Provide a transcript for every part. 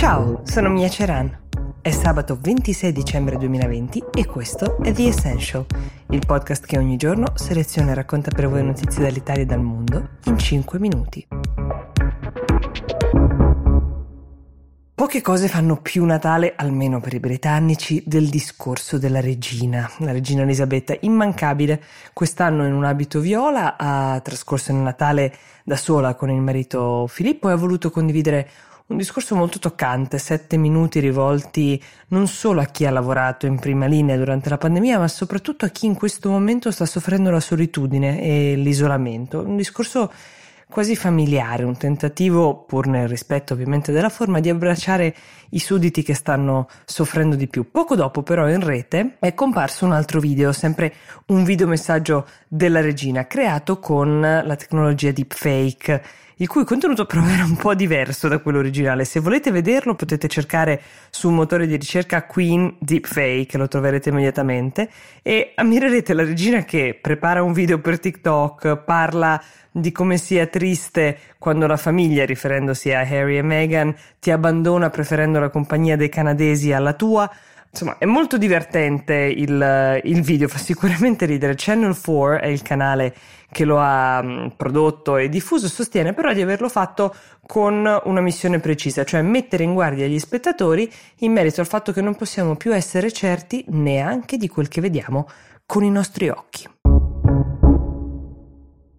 Ciao, sono Mia Ceran. È sabato 26 dicembre 2020 e questo è The Essential, il podcast che ogni giorno seleziona e racconta per voi notizie dall'Italia e dal mondo in 5 minuti. Poche cose fanno più Natale, almeno per i britannici, del discorso della regina, la regina Elisabetta, immancabile. Quest'anno in un abito viola ha trascorso il Natale da sola con il marito Filippo e ha voluto condividere un discorso molto toccante, sette minuti rivolti non solo a chi ha lavorato in prima linea durante la pandemia, ma soprattutto a chi in questo momento sta soffrendo la solitudine e l'isolamento. Un discorso quasi familiare, un tentativo, pur nel rispetto ovviamente della forma, di abbracciare i sudditi che stanno soffrendo di più. Poco dopo però in rete è comparso un altro video, sempre un videomessaggio della regina, creato con la tecnologia deepfake il cui contenuto però era un po' diverso da quello originale. Se volete vederlo potete cercare sul motore di ricerca Queen Deepfake, lo troverete immediatamente e ammirerete la regina che prepara un video per TikTok, parla di come sia triste quando la famiglia, riferendosi a Harry e Meghan, ti abbandona preferendo la compagnia dei canadesi alla tua. Insomma, è molto divertente il, il video, fa sicuramente ridere. Channel 4 è il canale che lo ha mm, prodotto e diffuso, sostiene però di averlo fatto con una missione precisa, cioè mettere in guardia gli spettatori in merito al fatto che non possiamo più essere certi neanche di quel che vediamo con i nostri occhi.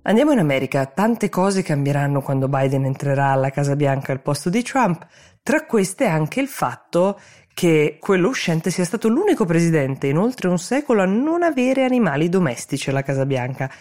Andiamo in America, tante cose cambieranno quando Biden entrerà alla Casa Bianca al posto di Trump, tra queste anche il fatto che quello uscente sia stato l'unico presidente in oltre un secolo a non avere animali domestici alla Casa Bianca.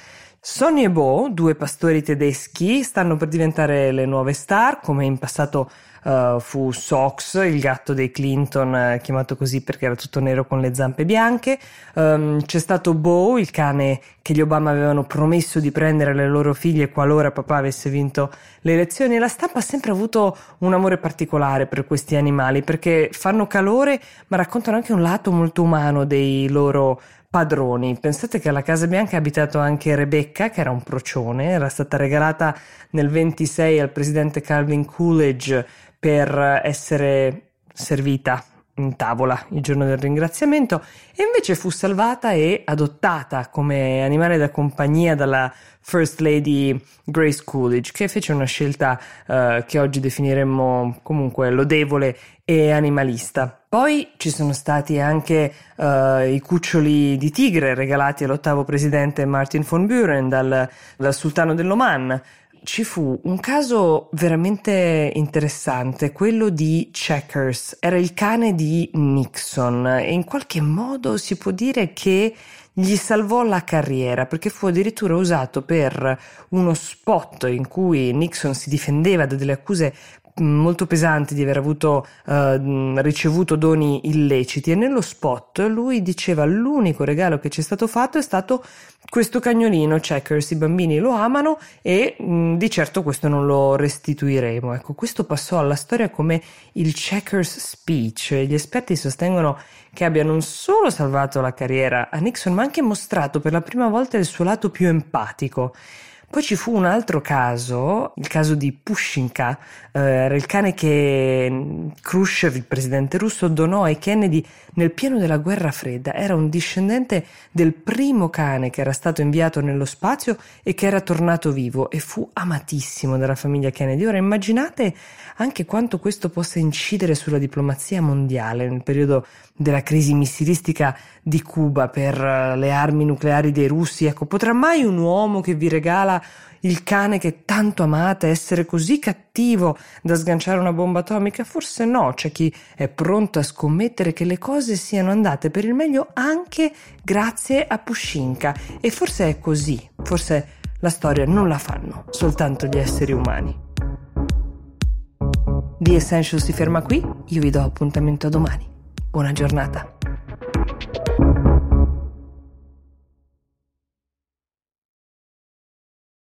Sonny e Bo, due pastori tedeschi, stanno per diventare le nuove star, come in passato uh, fu Sox, il gatto dei Clinton, uh, chiamato così perché era tutto nero con le zampe bianche. Um, c'è stato Bo, il cane che gli Obama avevano promesso di prendere alle loro figlie qualora papà avesse vinto le elezioni. La stampa ha sempre avuto un amore particolare per questi animali perché fanno calore, ma raccontano anche un lato molto umano dei loro padroni. Pensate che alla Casa Bianca è abitato anche Rebecca, che era un procione, era stata regalata nel 26 al presidente Calvin Coolidge per essere servita in tavola il giorno del ringraziamento e invece fu salvata e adottata come animale da compagnia dalla First Lady Grace Coolidge che fece una scelta uh, che oggi definiremmo comunque lodevole e animalista. Poi ci sono stati anche uh, i cuccioli di tigre regalati all'ottavo presidente Martin von Buren dal, dal sultano dell'Oman ci fu un caso veramente interessante, quello di Checkers. Era il cane di Nixon e in qualche modo si può dire che gli salvò la carriera perché fu addirittura usato per uno spot in cui Nixon si difendeva da delle accuse molto pesanti di aver avuto uh, ricevuto doni illeciti e nello spot lui diceva l'unico regalo che ci è stato fatto è stato questo cagnolino Checkers i bambini lo amano e mh, di certo questo non lo restituiremo. Ecco questo passò alla storia come il Checkers speech. Gli esperti sostengono che abbia non solo salvato la carriera a Nixon ma anche mostrato per la prima volta il suo lato più empatico poi ci fu un altro caso, il caso di Pushinka, eh, era il cane che Khrushchev, il presidente russo, donò ai Kennedy nel pieno della guerra fredda. Era un discendente del primo cane che era stato inviato nello spazio e che era tornato vivo e fu amatissimo dalla famiglia Kennedy. Ora immaginate anche quanto questo possa incidere sulla diplomazia mondiale nel periodo della crisi missilistica di Cuba per eh, le armi nucleari dei russi. Ecco, potrà mai un uomo che vi regala il cane che tanto amate essere così cattivo da sganciare una bomba atomica? Forse no, c'è chi è pronto a scommettere che le cose siano andate per il meglio anche grazie a Pushinka. E forse è così, forse la storia non la fanno soltanto gli esseri umani. The Essential si ferma qui, io vi do appuntamento a domani. Buona giornata.